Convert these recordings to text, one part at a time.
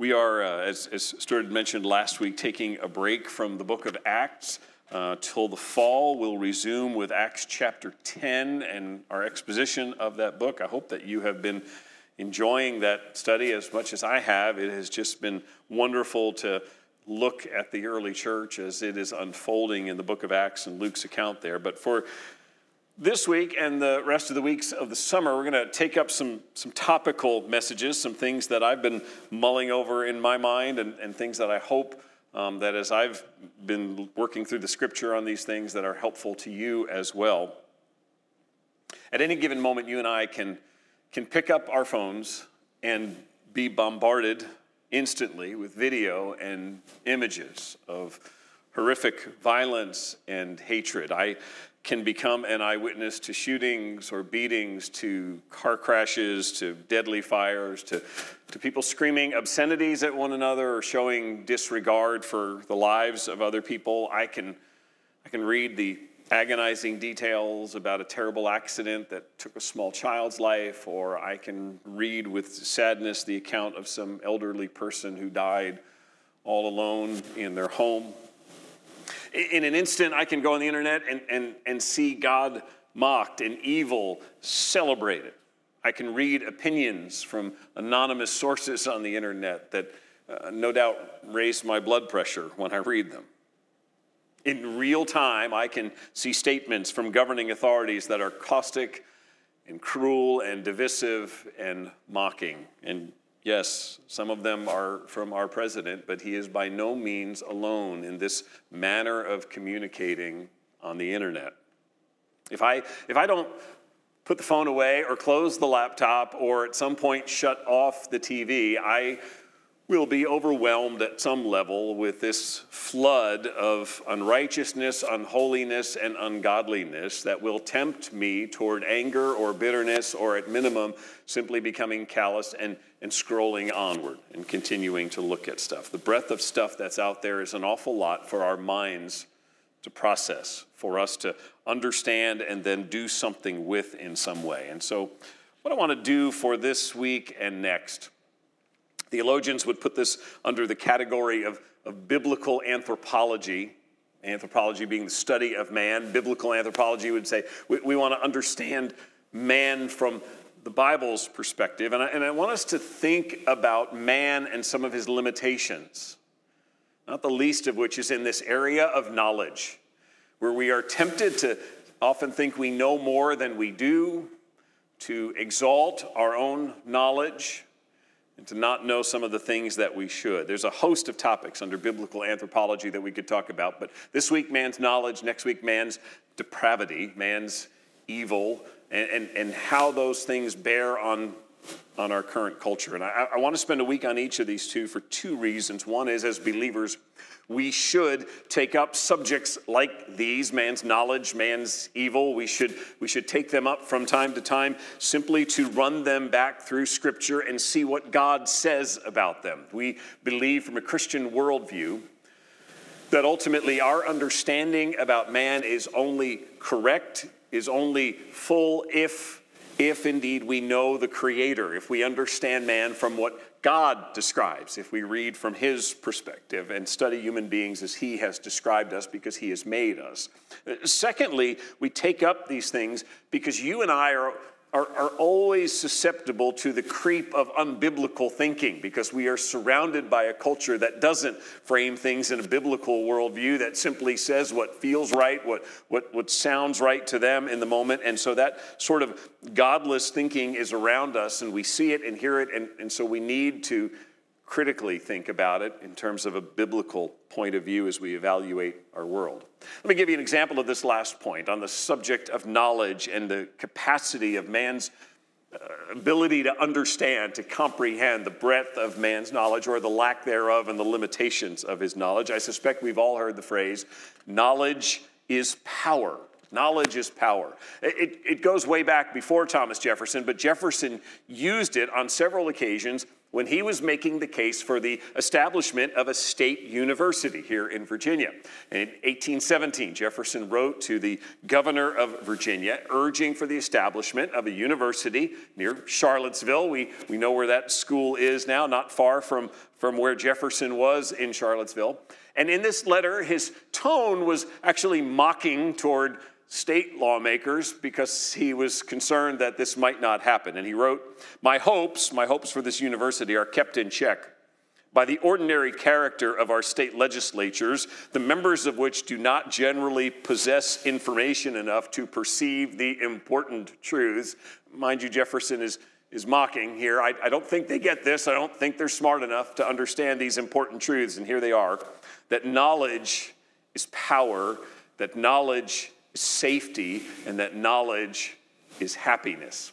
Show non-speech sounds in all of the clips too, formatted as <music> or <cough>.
We are, uh, as, as Stuart mentioned last week, taking a break from the book of Acts uh, till the fall. We'll resume with Acts chapter 10 and our exposition of that book. I hope that you have been enjoying that study as much as I have. It has just been wonderful to look at the early church as it is unfolding in the book of Acts and Luke's account there. But for this week and the rest of the weeks of the summer, we're going to take up some, some topical messages, some things that I've been mulling over in my mind, and, and things that I hope um, that as I've been working through the scripture on these things that are helpful to you as well. At any given moment, you and I can, can pick up our phones and be bombarded instantly with video and images of horrific violence and hatred. I can become an eyewitness to shootings or beatings, to car crashes, to deadly fires, to, to people screaming obscenities at one another or showing disregard for the lives of other people. I can, I can read the agonizing details about a terrible accident that took a small child's life, or I can read with sadness the account of some elderly person who died all alone in their home in an instant, I can go on the internet and, and, and see God mocked and evil celebrated. I can read opinions from anonymous sources on the internet that uh, no doubt raise my blood pressure when I read them. In real time, I can see statements from governing authorities that are caustic and cruel and divisive and mocking. And Yes, some of them are from our president, but he is by no means alone in this manner of communicating on the internet. If I, if I don't put the phone away or close the laptop or at some point shut off the TV, I will be overwhelmed at some level with this flood of unrighteousness, unholiness, and ungodliness that will tempt me toward anger or bitterness, or at minimum, simply becoming callous and, and scrolling onward and continuing to look at stuff. The breadth of stuff that's out there is an awful lot for our minds to process, for us to understand and then do something with in some way. And so, what I want to do for this week and next Theologians would put this under the category of, of biblical anthropology. Anthropology being the study of man. Biblical anthropology would say we, we want to understand man from the Bible's perspective. And I, and I want us to think about man and some of his limitations, not the least of which is in this area of knowledge, where we are tempted to often think we know more than we do, to exalt our own knowledge and to not know some of the things that we should. There's a host of topics under biblical anthropology that we could talk about, but this week, man's knowledge, next week, man's depravity, man's evil, and, and, and how those things bear on, on our current culture. And I, I want to spend a week on each of these two for two reasons. One is, as believers, we should take up subjects like these man's knowledge, man's evil. We should, we should take them up from time to time simply to run them back through Scripture and see what God says about them. We believe from a Christian worldview that ultimately our understanding about man is only correct, is only full if, if indeed we know the Creator, if we understand man from what God describes if we read from his perspective and study human beings as he has described us because he has made us. Secondly, we take up these things because you and I are are, are always susceptible to the creep of unbiblical thinking because we are surrounded by a culture that doesn't frame things in a biblical worldview, that simply says what feels right, what, what, what sounds right to them in the moment. And so that sort of godless thinking is around us, and we see it and hear it, and, and so we need to critically think about it in terms of a biblical point of view as we evaluate our world. Let me give you an example of this last point on the subject of knowledge and the capacity of man's uh, ability to understand, to comprehend the breadth of man's knowledge or the lack thereof and the limitations of his knowledge. I suspect we've all heard the phrase knowledge is power. Knowledge is power. It, it, goes way back before Thomas Jefferson, but Jefferson used it on several occasions when he was making the case for the establishment of a state university here in Virginia. In 1817, Jefferson wrote to the governor of Virginia urging for the establishment of a university near Charlottesville. We, we know where that school is now, not far from, from where Jefferson was in Charlottesville. And in this letter, his tone was actually mocking toward state lawmakers because he was concerned that this might not happen. And he wrote, My hopes, my hopes for this university are kept in check by the ordinary character of our state legislatures, the members of which do not generally possess information enough to perceive the important truths. Mind you, Jefferson is, is mocking here. I, I don't think they get this. I don't think they're smart enough to understand these important truths. And here they are that knowledge is power, that knowledge safety, and that knowledge is happiness.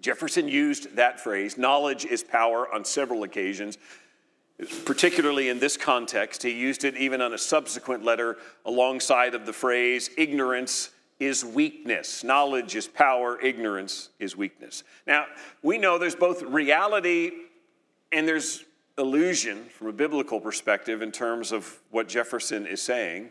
Jefferson used that phrase, knowledge is power, on several occasions. Particularly in this context, he used it even on a subsequent letter alongside of the phrase, ignorance is weakness. Knowledge is power, ignorance is weakness. Now, we know there's both reality and there's illusion from a biblical perspective in terms of what Jefferson is saying.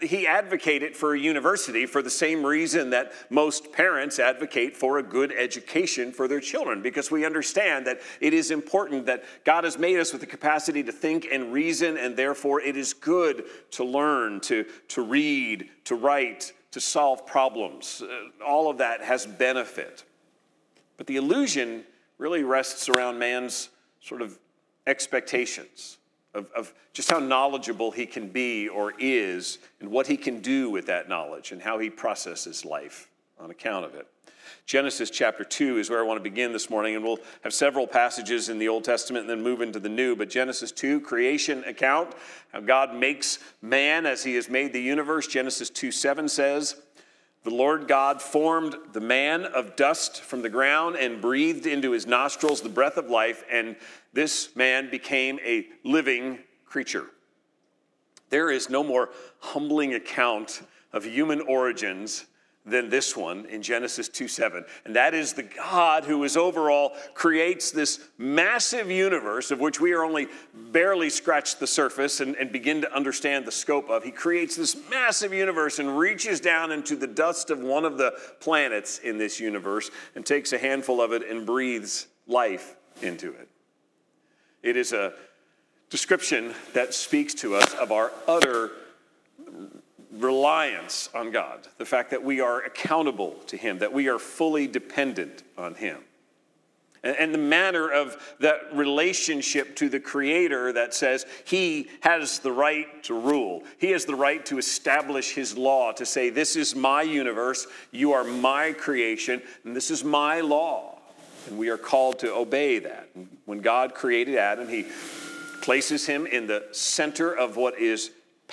He advocated for a university for the same reason that most parents advocate for a good education for their children, because we understand that it is important that God has made us with the capacity to think and reason, and therefore it is good to learn, to, to read, to write, to solve problems. Uh, all of that has benefit. But the illusion really rests around man's sort of expectations of, of just how knowledgeable he can be or is, and what he can do with that knowledge, and how he processes life on account of it. Genesis chapter 2 is where I want to begin this morning, and we'll have several passages in the Old Testament and then move into the New. But Genesis 2, creation account, how God makes man as he has made the universe. Genesis 2 7 says, The Lord God formed the man of dust from the ground and breathed into his nostrils the breath of life, and this man became a living creature. There is no more humbling account of human origins than this one in Genesis 2 7. And that is the God who is overall creates this massive universe of which we are only barely scratched the surface and, and begin to understand the scope of. He creates this massive universe and reaches down into the dust of one of the planets in this universe and takes a handful of it and breathes life into it. It is a description that speaks to us of our utter reliance on God, the fact that we are accountable to Him, that we are fully dependent on Him. And, the manner of that relationship to the Creator that says He has the right to rule. He has the right to establish His law, to say, This is my universe, you are my creation, and this is my law. And we are called to obey that. When God created Adam, he places him in the center of what is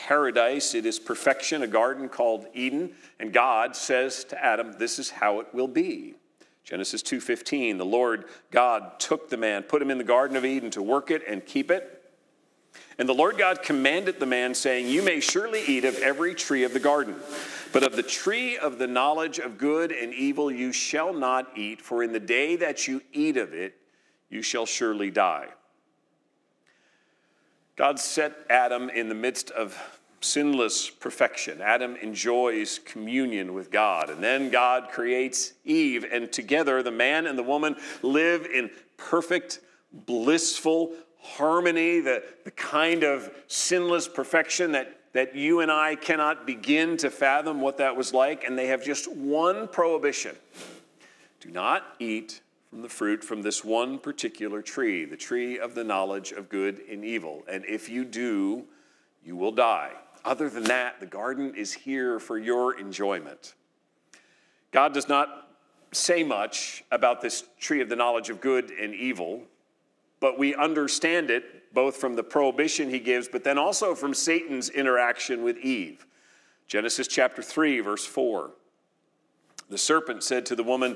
paradise. It is perfection, a garden called Eden. And God says to Adam, This is how it will be. Genesis 2:15 The Lord God took the man put him in the garden of Eden to work it and keep it and the Lord God commanded the man saying you may surely eat of every tree of the garden but of the tree of the knowledge of good and evil you shall not eat, for in the day that you eat of it, you shall surely die. God set Adam in the midst of sinless perfection. Adam enjoys communion with God. And then God creates Eve, and together the man and the woman live in perfect, blissful harmony, the, the kind of sinless perfection that that you and I cannot begin to fathom what that was like, and they have just one prohibition do not eat from the fruit from this one particular tree, the tree of the knowledge of good and evil. And if you do, you will die. Other than that, the garden is here for your enjoyment. God does not say much about this tree of the knowledge of good and evil, but we understand it both from the prohibition he gives, but then also from Satan's interaction with Eve. Genesis chapter 3, verse 4. The serpent said to the woman,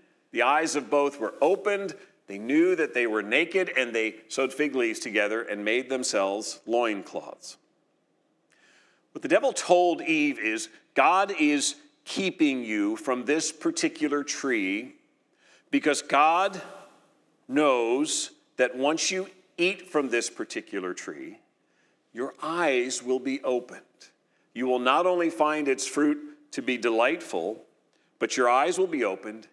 the eyes of both were opened. They knew that they were naked and they sewed fig leaves together and made themselves loincloths. What the devil told Eve is God is keeping you from this particular tree because God knows that once you eat from this particular tree, your eyes will be opened. You will not only find its fruit to be delightful, but your eyes will be opened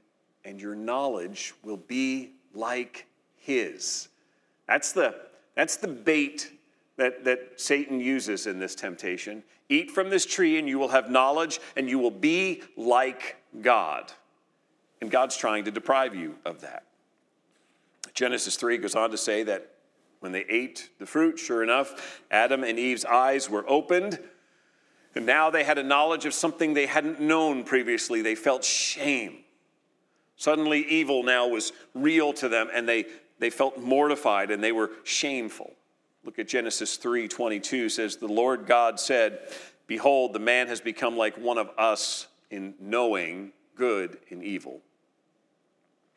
and your knowledge will be like his. That's the, that's the bait that, that Satan uses in this temptation. Eat from this tree and you will have knowledge and you will be like God. And God's trying to deprive you of that. Genesis 3 goes on to say that when they ate the fruit, sure enough, Adam and Eve's eyes were opened. And now they had a knowledge of something they hadn't known previously. They felt shame. Suddenly, evil now was real to them, and they, they felt mortified and they were shameful. Look at Genesis 3:22 says the Lord God said, "Behold, the man has become like one of us in knowing good and evil."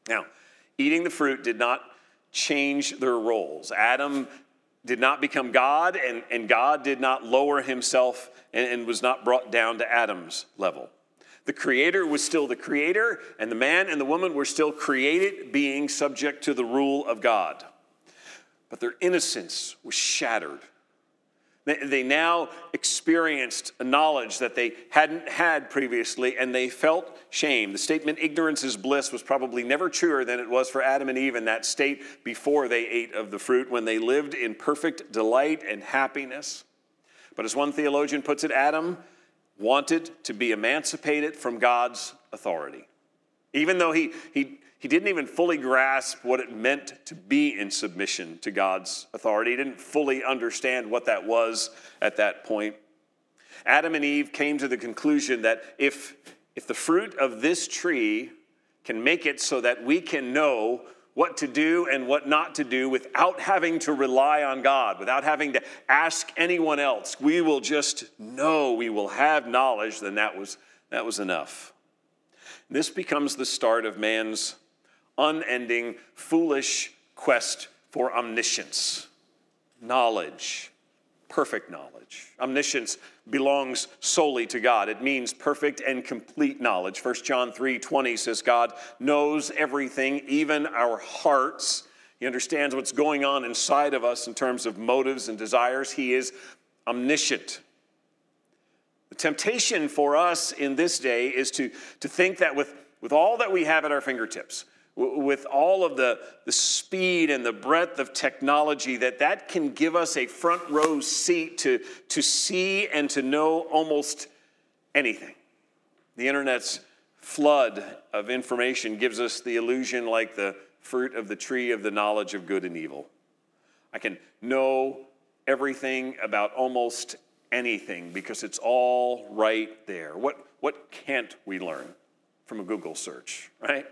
Now, eating the fruit did not change their roles. Adam did not become God, and, and God did not lower himself and, and was not brought down to Adam's level. The Creator was still the Creator, and the man and the woman were still created beings subject to the rule of God. But their innocence was shattered they now experienced a knowledge that they hadn't had previously, and they felt shame. The statement, ignorance is bliss, was probably never truer than it was for Adam and Eve in that state before they ate of the fruit, when they lived in perfect delight and happiness. But as one theologian puts it, Adam wanted to be emancipated from God's authority. Even though he, he he didn't even fully grasp what it meant to be in submission to God's authority. He didn't fully understand what that was at that point. Adam and Eve came to the conclusion that if, if the fruit of this tree can make it so that we can know what to do and what not to do without having to rely on God, without having to ask anyone else, we will just know, we will have knowledge, then that was, that was enough. This becomes the start of man's unending, foolish quest for omniscience, knowledge, perfect knowledge. Omniscience belongs solely to God. It means perfect and complete knowledge. 1 John 3 20 says, God knows everything, even our hearts. He understands what's going on inside of us in terms of motives and desires. He is omniscient. The temptation for us in this day is to, to think that with, with all that we have at our fingertips, with all of the, the speed and the breadth of technology that that can give us a front row seat to, to see and to know almost anything. The internet's flood of information gives us the illusion like the fruit of the tree of the knowledge of good and evil. I can know everything about almost anything because it's all right there. What, what can't we learn from a google search right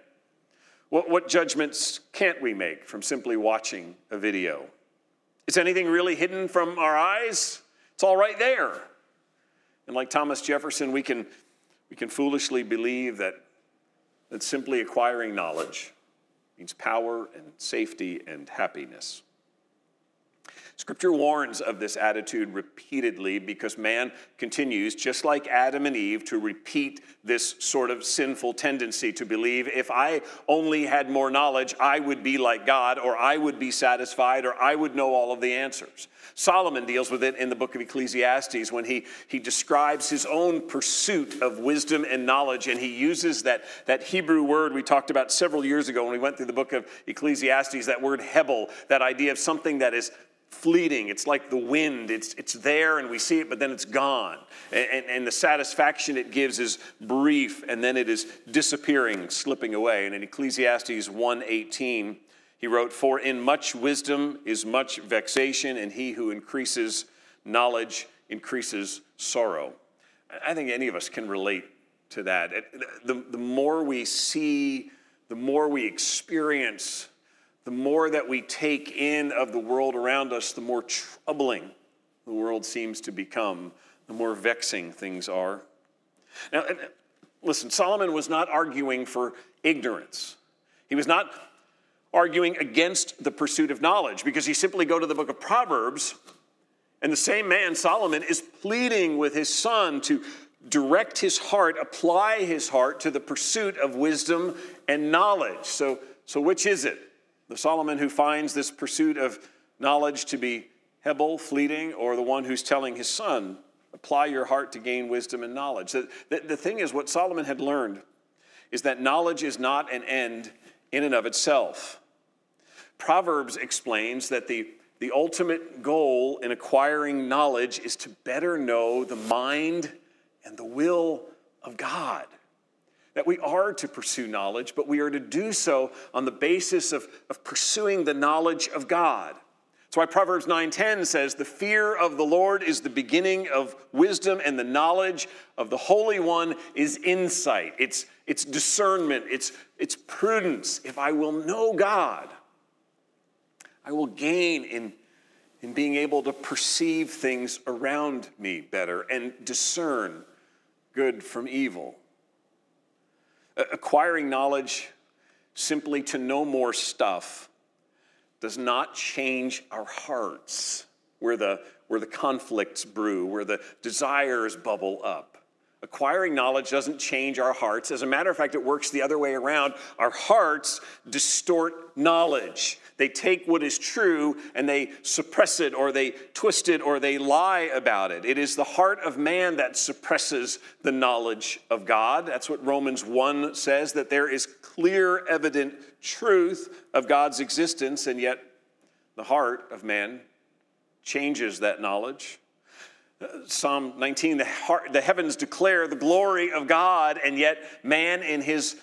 what, what judgments can't we make from simply watching a video? Is anything really hidden from our eyes? It's all right there. And like Thomas Jefferson, we can, we can foolishly believe that, that simply acquiring knowledge means power and safety and happiness. Scripture warns of this attitude repeatedly because man continues, just like Adam and Eve, to repeat this sort of sinful tendency to believe if I only had more knowledge, I would be like God, or I would be satisfied, or I would know all of the answers. Solomon deals with it in the book of Ecclesiastes when he, he describes his own pursuit of wisdom and knowledge, and he uses that, that Hebrew word we talked about several years ago when we went through the book of Ecclesiastes, that word hebel, that idea of something that is fleeting. It's like the wind. It's, it's there and we see it, but then it's gone. And, and, and, the satisfaction it gives is brief and then it is disappearing, slipping away. And in Ecclesiastes 1.18, he wrote, For in much wisdom is much vexation, and he who increases knowledge increases sorrow. I think any of us can relate to that. The, the more we see, the more we experience the more that we take in of the world around us, the more troubling the world seems to become, the more vexing things are. Now, uh, listen, Solomon was not arguing for ignorance. He was not arguing against the pursuit of knowledge because you simply go to the book of Proverbs, and the same man, Solomon, is pleading with his son to direct his heart, apply his heart to the pursuit of wisdom and knowledge. So, so which is it? The Solomon who finds this pursuit of knowledge to be Hebel, fleeting, or the one who's telling his son, apply your heart to gain wisdom and knowledge? The, the, the thing is, what Solomon had learned is that knowledge is not an end in and of itself. Proverbs explains that the, the ultimate goal in acquiring knowledge is to better know the mind and the will of God. That we are to pursue knowledge, but we are to do so on the basis of, of pursuing the knowledge of God. That's why Proverbs 9:10 says, "The fear of the Lord is the beginning of wisdom, and the knowledge of the Holy One is insight. It's, it's discernment, it's, it's prudence. If I will know God, I will gain in, in being able to perceive things around me better and discern good from evil. Acquiring knowledge simply to know more stuff does not change our hearts where the, where the conflicts brew, where the desires bubble up. Acquiring knowledge doesn't change our hearts. As a matter of fact, it works the other way around. Our hearts distort knowledge. They take what is true and they suppress it or they twist it or they lie about it. It is the heart of man that suppresses the knowledge of God. That's what Romans 1 says that there is clear, evident truth of God's existence, and yet the heart of man changes that knowledge. Psalm 19, the, heart, the heavens declare the glory of God, and yet man, in his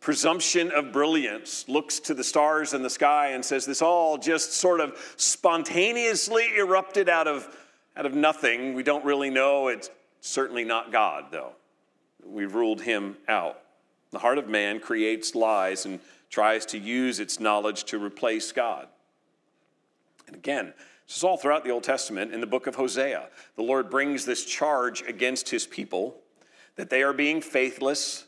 presumption of brilliance, looks to the stars in the sky and says, This all just sort of spontaneously erupted out of, out of nothing. We don't really know. It's certainly not God, though. We've ruled him out. The heart of man creates lies and tries to use its knowledge to replace God. And again, this is all throughout the Old Testament. In the book of Hosea, the Lord brings this charge against his people that they are being faithless,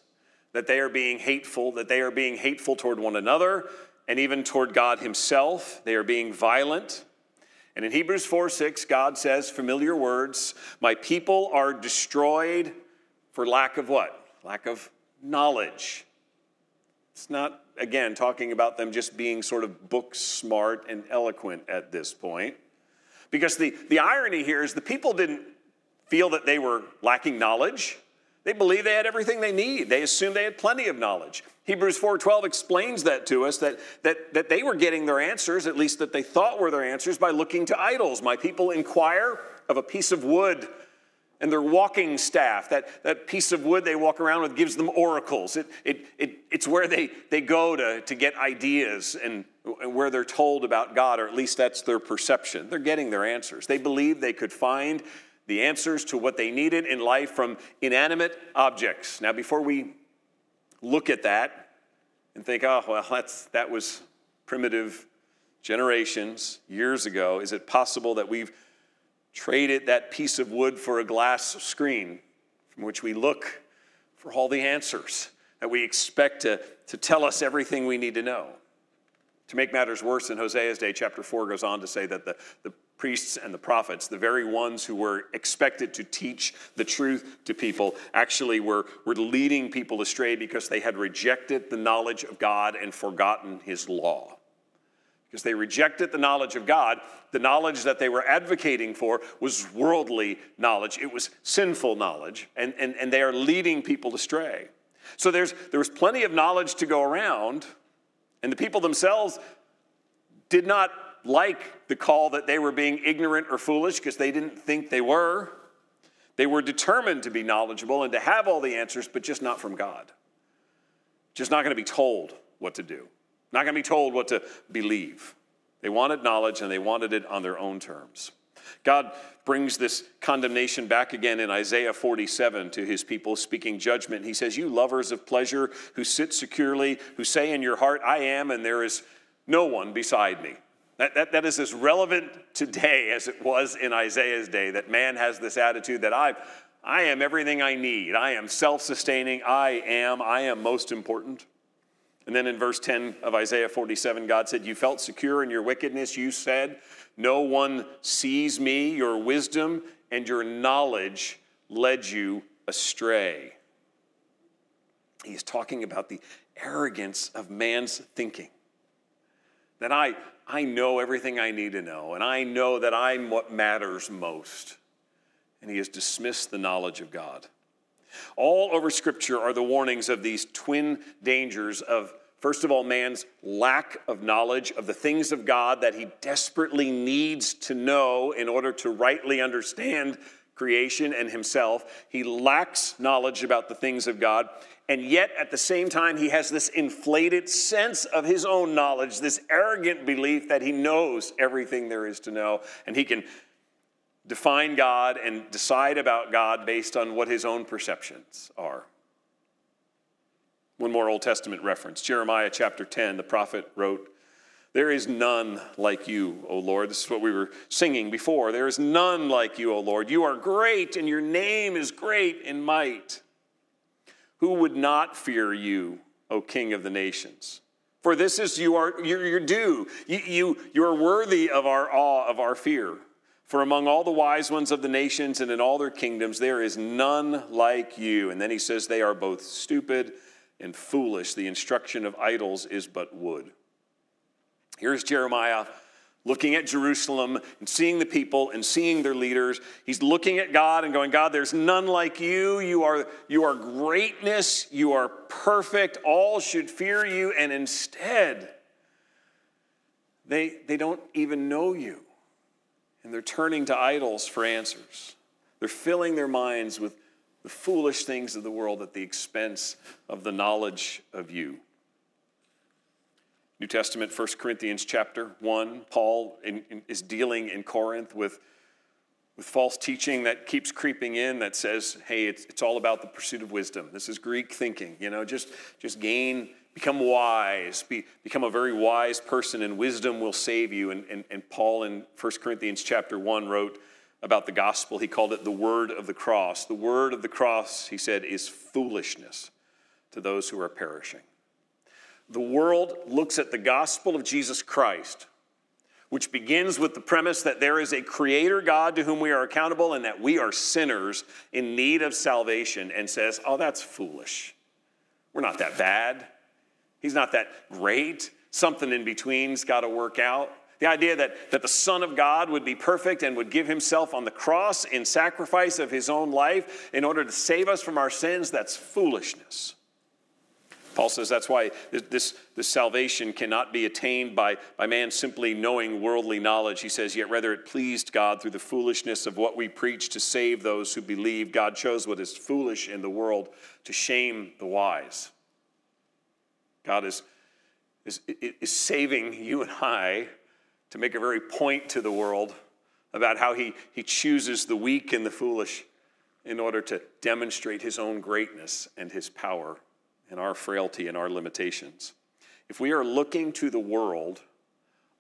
that they are being hateful, that they are being hateful toward one another, and even toward God himself. They are being violent. And in Hosea 4 6, God says, familiar words, My people are destroyed for lack of what? Lack of knowledge. It's not, again, talking about them just being sort of book smart and eloquent at this point. Because the, the irony here is the people didn't feel that they were lacking knowledge. They believed they had everything they need. They assumed they had plenty of knowledge. Hosea 4:12 explains that to us that, that, that they were getting their answers, at least that they thought were their answers, by looking to idols. My people inquire of a piece of wood and their walking staff, that, that piece of wood they walk around with, gives them oracles. It, it, it, it's where they, they go to, to get ideas and, and where they're told about God, or at least that's their perception. They're getting their answers. They believe they could find the answers to what they needed in life from inanimate objects. Now, before we look at that and think, oh, well, that's, that was primitive generations years ago, is it possible that we've traded that piece of wood for a glass screen from which we look for all the answers that we expect to, to tell us everything we need to know. To make matters worse, in Hosea's day, chapter 4 goes on to say that the, the priests and the prophets, the very ones who were expected to teach the truth to people, actually were, were leading people astray because they had rejected the knowledge of God and forgotten his law because they rejected the knowledge of God. The knowledge that they were advocating for was worldly knowledge, it was sinful knowledge, and, and, and they are leading people astray. So there's, there was plenty of knowledge to go around, and the people themselves did not like the call that they were being ignorant or foolish because they didn't think they were. They were determined to be knowledgeable and to have all the answers, but just not from God. Just not going to be told what to do. Not going to be told what to believe. They wanted knowledge and they wanted it on their own terms. God brings this condemnation back again in Isaiah 47 to his people, speaking judgment. He says, You lovers of pleasure who sit securely, who say in your heart, I am, and there is no one beside me. That, that, that is as relevant today as it was in Isaiah's day, that man has this attitude that I, I am everything I need. I am self sustaining. I am, I am most important. And then in verse 10 of Isaiah 47, God said, You felt secure in your wickedness. You said, No one sees me. Your wisdom and your knowledge led you astray. He's talking about the arrogance of man's thinking. That I, I know everything I need to know, and I know that I'm what matters most. And he has dismissed the knowledge of God. All over Scripture are the warnings of these twin dangers of, first of all, man's lack of knowledge of the things of God that he desperately needs to know in order to rightly understand creation and himself. He lacks knowledge about the things of God. And yet, at the same time, he has this inflated sense of his own knowledge, this arrogant belief that he knows everything there is to know. And he can define God and decide about God based on what his own perceptions are. One more Old Testament reference Jeremiah chapter 10, the prophet wrote, There is none like you, O Lord. This is what we were singing before. There is none like you, O Lord. You are great, and your name is great in might. Who would not fear you, O King of the nations? For this is you are, your, your due. You, you, you are worthy of our awe, of our fear. For among all the wise ones of the nations and in all their kingdoms, there is none like you. And then he says, They are both stupid and foolish. The instruction of idols is but wood. Here's Jeremiah looking at Jerusalem and seeing the people and seeing their leaders. He's looking at God and going, God, there's none like you. You are, you are greatness. You are perfect. All should fear you. And instead, they, they don't even know you and they're turning to idols for answers. They're filling their minds with the foolish things of the world at the expense of the knowledge of you. New Testament, 1 Corinthians chapter 1, Paul in, in, is dealing in Corinth with, with false teaching that keeps creeping in that says, hey, it's, it's all about the pursuit of wisdom. This is Greek thinking, you know, just, just gain Become wise. Be, become a very wise person, and wisdom will save you. And, and, and Paul in 1 Corinthians chapter 1 wrote about the gospel. He called it the word of the cross. The word of the cross, he said, is foolishness to those who are perishing. The world looks at the gospel of Jesus Christ, which begins with the premise that there is a creator God to whom we are accountable and that we are sinners in need of salvation, and says, Oh, that's foolish. We're not that bad. He's not that great. Something in between's got to work out. The idea that, that the Son of God would be perfect and would give himself on the cross in sacrifice of his own life in order to save us from our sins, that's foolishness. Paul says that's why this, this salvation cannot be attained by, by man simply knowing worldly knowledge. He says, Yet rather it pleased God through the foolishness of what we preach to save those who believe. God chose what is foolish in the world to shame the wise. God is, is, is saving you and I to make a very point to the world about how he, he chooses the weak and the foolish in order to demonstrate his own greatness and his power and our frailty and our limitations. If we are looking to the world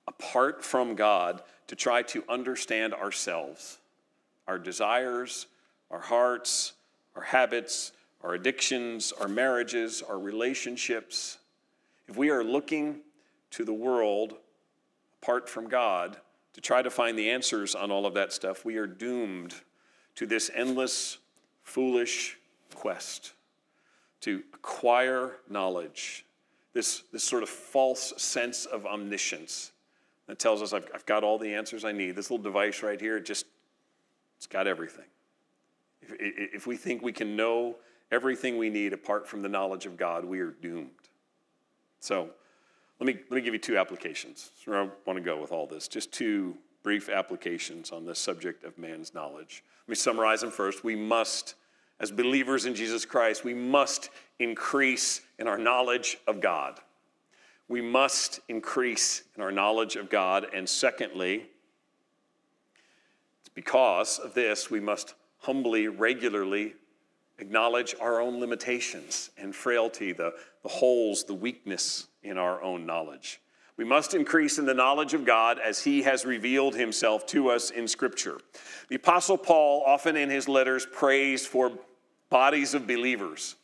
apart from God to try to understand ourselves, our desires, our hearts, our habits, our addictions, our marriages, our relationships, if we are looking to the world apart from God to try to find the answers on all of that stuff, we are doomed to this endless, foolish quest to acquire knowledge, this, this sort of false sense of omniscience that tells us I've, I've got all the answers I need. This little device right here, it just, it's got everything. If, if we think we can know everything we need apart from the knowledge of God, we are doomed. So let me, let me give you two applications. where I want to go with all this. Just two brief applications on the subject of man's knowledge. Let me summarize them first. We must, as believers in Jesus Christ, we must increase in our knowledge of God. We must increase in our knowledge of God. And secondly, it's because of this we must humbly, regularly acknowledge our own limitations and frailty, the, the holes, the weakness in our own knowledge. We must increase in the knowledge of God as He has revealed Himself to us in Scripture. The Apostle Paul, often in his letters, prays for bodies of believers.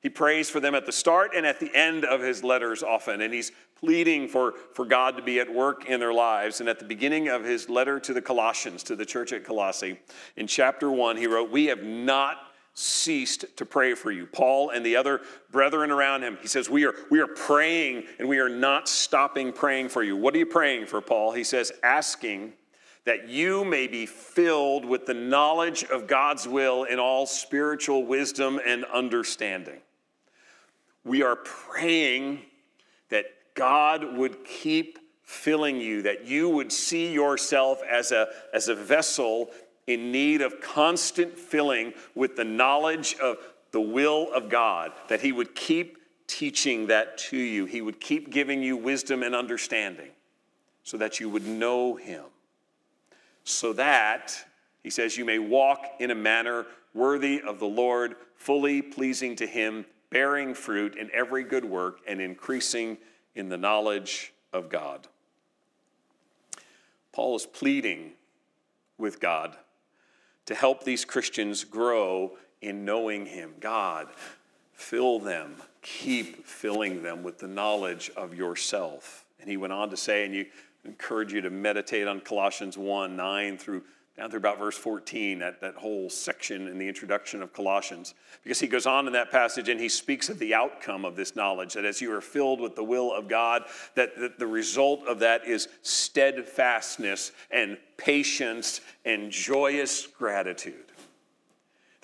He prays for them at the start and at the end of his letters often, and he's pleading for, for God to be at work in their lives. And at the beginning of his letter to the Colossians, to the church at Colossae, in chapter 1, he wrote, We have not ceased to pray for you. Paul and the other brethren around him, he says, we are, we are praying and we are not stopping praying for you. What are you praying for, Paul? He says, asking that you may be filled with the knowledge of God's will in all spiritual wisdom and understanding. We are praying that God would keep filling you, that you would see yourself as a, as a vessel in need of constant filling with the knowledge of the will of God, that He would keep teaching that to you. He would keep giving you wisdom and understanding so that you would know Him. So that, He says, you may walk in a manner worthy of the Lord, fully pleasing to Him, bearing fruit in every good work and increasing in the knowledge of God. Paul is pleading with God to help these Christians grow in knowing Him. God, fill them, keep filling them with the knowledge of yourself. And he went on to say, and you encourage you to meditate on Colossians 1 9 through down through about verse 14, that, that whole section in the introduction of Colossians. Because he goes on in that passage and he speaks of the outcome of this knowledge, that as you are filled with the will of God, that, that the result of that is steadfastness and patience and joyous gratitude.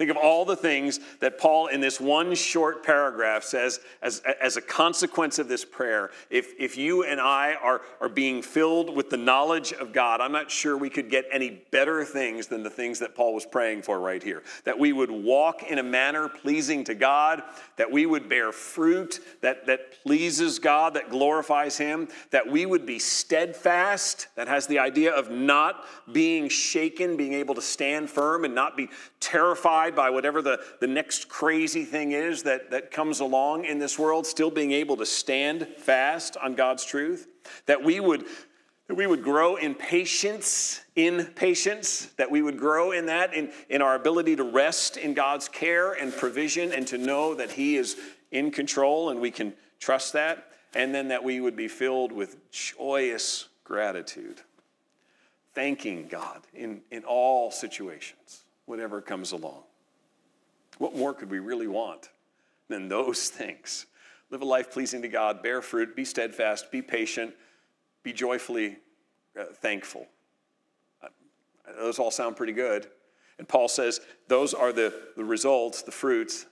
Think of all the things that Paul, in this one short paragraph, says as, as a consequence of this prayer. If, if you and I are, are being filled with the knowledge of God, I'm not sure we could get any better things than the things that Paul was praying for right here. That we would walk in a manner pleasing to God, that we would bear fruit that, that pleases God, that glorifies Him, that we would be steadfast, that has the idea of not being shaken, being able to stand firm and not be terrified by whatever the, the next crazy thing is that, that comes along in this world, still being able to stand fast on God's truth. That we would that we would grow in patience, in patience, that we would grow in that, in, in our ability to rest in God's care and provision and to know that He is in control and we can trust that. And then that we would be filled with joyous gratitude, thanking God in, in all situations, whatever comes along. What more could we really want than those <laughs> things? Live a life pleasing to God, bear fruit, be steadfast, be patient, be joyfully uh, thankful. Uh, those all sound pretty good. And Paul says those are the, the results, the fruits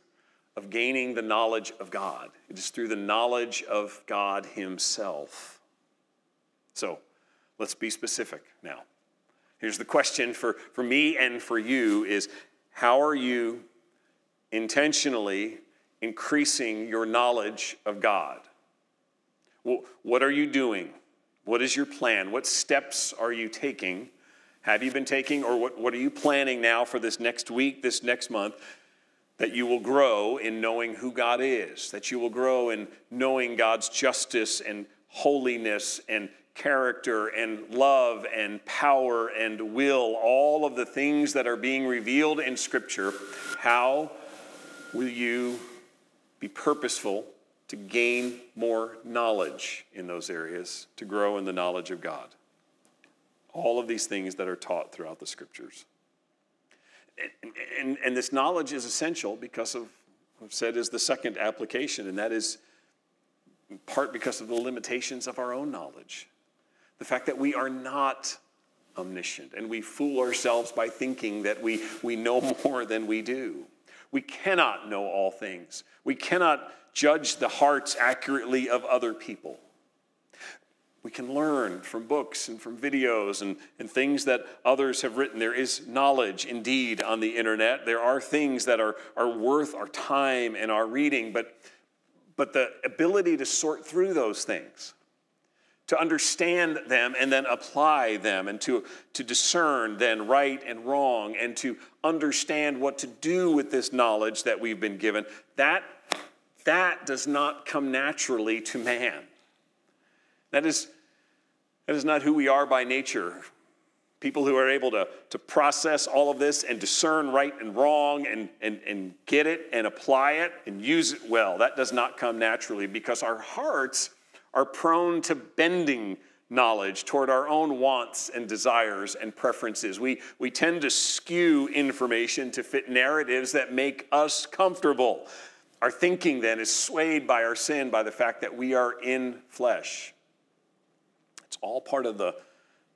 of gaining the knowledge of God. It is through the knowledge of God Himself. So let's be specific now. Here's the question for, for me and for you is how are you intentionally increasing your knowledge of God. Well, what are you doing? What is your plan? What steps are you taking? Have you been taking, or what, what are you planning now for this next week, this next month, that you will grow in knowing who God is, that you will grow in knowing God's justice and holiness and character and love and power and will, all of the things that are being revealed in Scripture. How will you be purposeful to gain more knowledge in those areas, to grow in the knowledge of God? All of these things that are taught throughout the scriptures. And, and, and this knowledge is essential because of, I've said, is the second application, and that is in part because of the limitations of our own knowledge. The fact that we are not omniscient and we fool ourselves by thinking that we, we know <laughs> more than we do. We cannot know all things. We cannot judge the hearts accurately of other people. We can learn from books and from videos and, and things that others have written. There is knowledge indeed on the internet. There are things that are, are worth our time and our reading, but, but the ability to sort through those things to understand them and then apply them and to, to discern then right and wrong and to understand what to do with this knowledge that we've been given that that does not come naturally to man that is that is not who we are by nature People who are able to, to process all of this and discern right and wrong and, and, and get it and apply it and use it well. That does not come naturally because our hearts are prone to bending knowledge toward our own wants and desires and preferences. We, we tend to skew information to fit narratives that make us comfortable. Our thinking then is swayed by our sin, by the fact that we are in flesh. It's all part of the,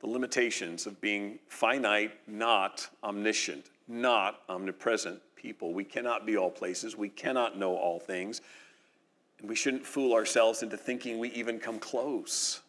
the limitations of being finite, not omniscient, not omnipresent people. We cannot be all places, we cannot know all things, and we shouldn't fool ourselves into thinking we even come close.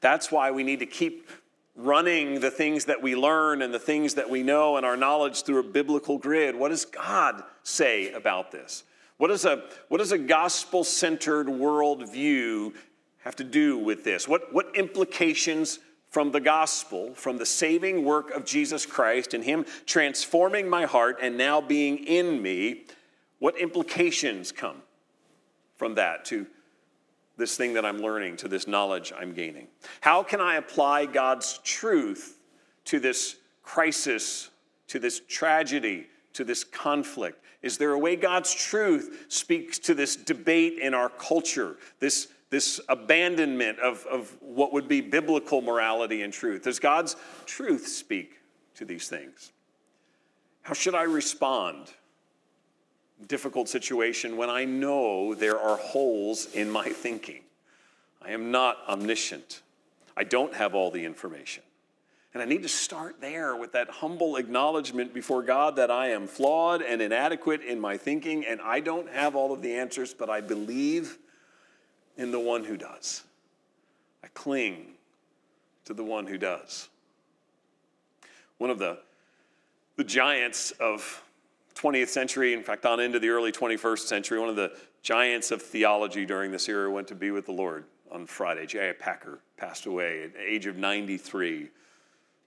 That's why we need to keep running the things that we learn and the things that we know and our knowledge through a biblical grid. What does God say about this? What does a, what does a gospel centered worldview have to do with this? What, what implications from the gospel, from the saving work of Jesus Christ and Him transforming my heart and now being in me, what implications come from that to this thing that I'm learning, to this knowledge I'm gaining? How can I apply God's truth to this crisis, to this tragedy, to this conflict? Is there a way God's truth speaks to this debate in our culture, this, this abandonment of, of what would be biblical morality and truth? Does God's truth speak to these things? How should I respond? Difficult situation when I know there are holes in my thinking. I am not omniscient. I don't have all the information. And I need to start there with that humble acknowledgement before God that I am flawed and inadequate in my thinking and I don't have all of the answers, but I believe in the one who does. I cling to the one who does. One of the, the giants of 20th century, in fact, on into the early 21st century, one of the giants of theology during this era went to be with the Lord on Friday. J.I. Packer passed away at the age of 93.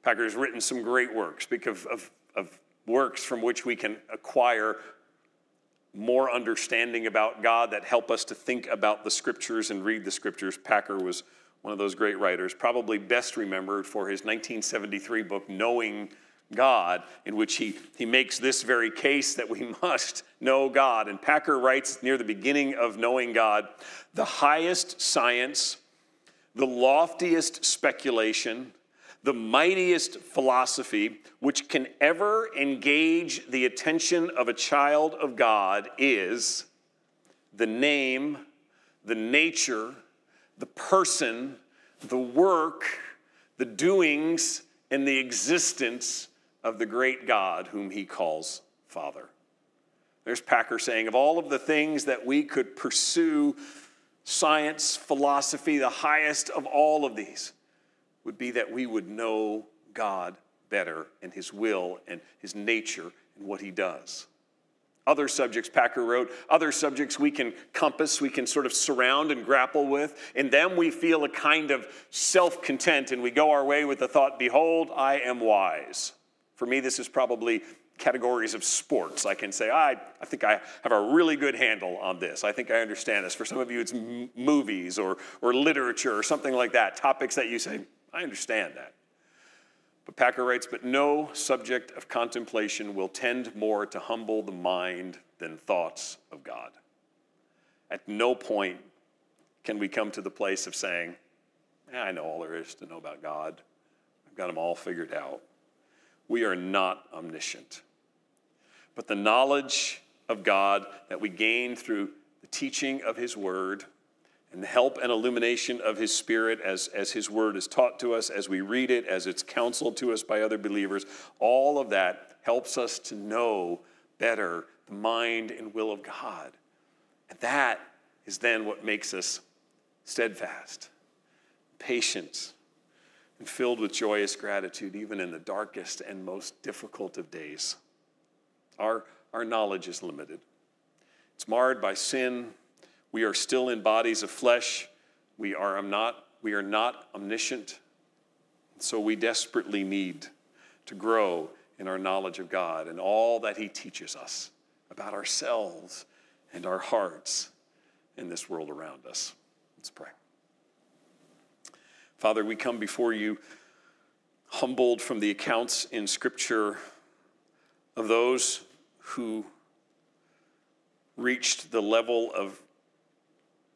Packer has written some great works, speak of, of, of works from which we can acquire more understanding about God that help us to think about the scriptures and read the scriptures. Packer was one of those great writers, probably best remembered for his 1973 book, Knowing God, in which he, he makes this very case that we <laughs> must know God. And Packer writes near the beginning of Knowing God the highest science, the loftiest speculation, the mightiest philosophy which can ever engage the attention of a child of God is the name, the nature, the person, the work, the doings, and the existence of the great God whom he calls Father. There's Packer saying, of all of the things that we could pursue, science, philosophy, the highest of all of these would be that we would know God better and his will and his nature and what he does. Other subjects, Packer wrote, other subjects we can compass, we can sort of surround and grapple with. In them, we feel a kind of self content and we go our way with the thought, Behold, I am wise. For me, this is probably categories of sports. I can say, ah, I, I think I have a really good handle on this. I think I understand this. For some of you, it's m- movies or, or literature or something like that, topics that you say, I understand that. But Packer writes, but no subject of contemplation will tend more to humble the mind than thoughts of God. At no point can we come to the place of saying, I know all there is to know about God. I've got them all figured out we are not omniscient. But the knowledge of God that we gain through the teaching of His Word and the help and illumination of His Spirit as, as His Word is taught to us, as we read it, as it's counseled to us by other believers, all of that helps us to know better the mind and will of God. And that is then what makes us steadfast, patient, and filled with joyous gratitude, even in the darkest and most difficult of days. Our, our knowledge is limited, it's marred by sin. We are still in bodies of flesh. We are not, we are not omniscient. So we desperately need to grow in our knowledge of God and all that He teaches us about ourselves and our hearts in this world around us. Let's pray. Father, we come before you humbled from the accounts in Scripture of those who reached the level of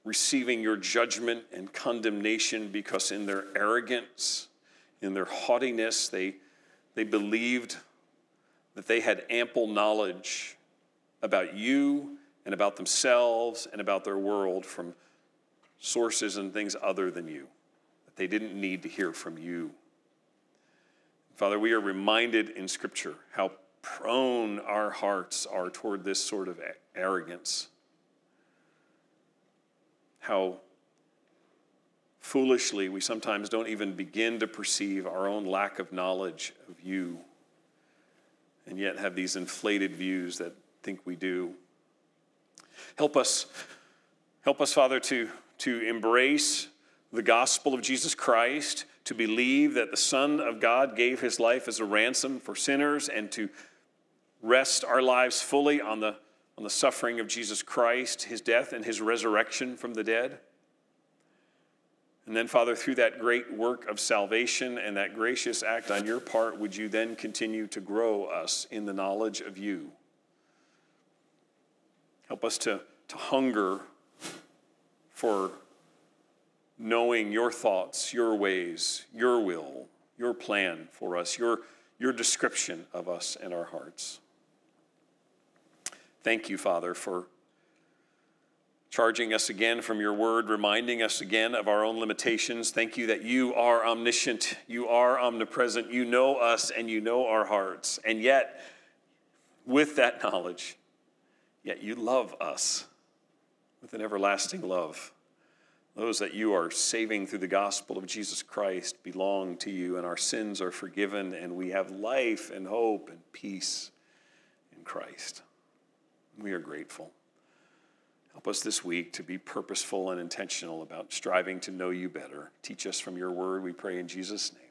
receiving your judgment and condemnation because in their arrogance, in their haughtiness, they, they believed that they had ample knowledge about you and about themselves and about their world from sources and things other than you, that they didn't need to hear from you. Father, we are reminded in Scripture how prone our hearts are toward this sort of arrogance. How foolishly we sometimes don't even begin to perceive our own lack of knowledge of you, and yet have these inflated views that think we do. Help us, help us, Father, to, to embrace the gospel of Jesus Christ, to believe that the Son of God gave his life as a ransom for sinners, and to rest our lives fully on the, on the suffering of Jesus Christ, his death, and his resurrection from the dead. And then, Father, through that great work of salvation and that gracious act on your part, would you then continue to grow us in the knowledge of you? Help us to, to hunger for knowing your thoughts, your ways, your will, your plan for us, your, your description of us and our hearts. Thank you, Father, for charging us again from your word, reminding us again of our own limitations. Thank you that you are omniscient, you are omnipresent, you know us, and you know our hearts. And yet, with that <laughs> knowledge, yet you love us with an everlasting love. Those that you are saving through the gospel of Jesus Christ belong to you, and our sins are forgiven, and we have life and hope and peace in Christ. We are grateful. Help us this week to be purposeful and intentional about striving to know you better. Teach us from your word, we pray in Jesus' name.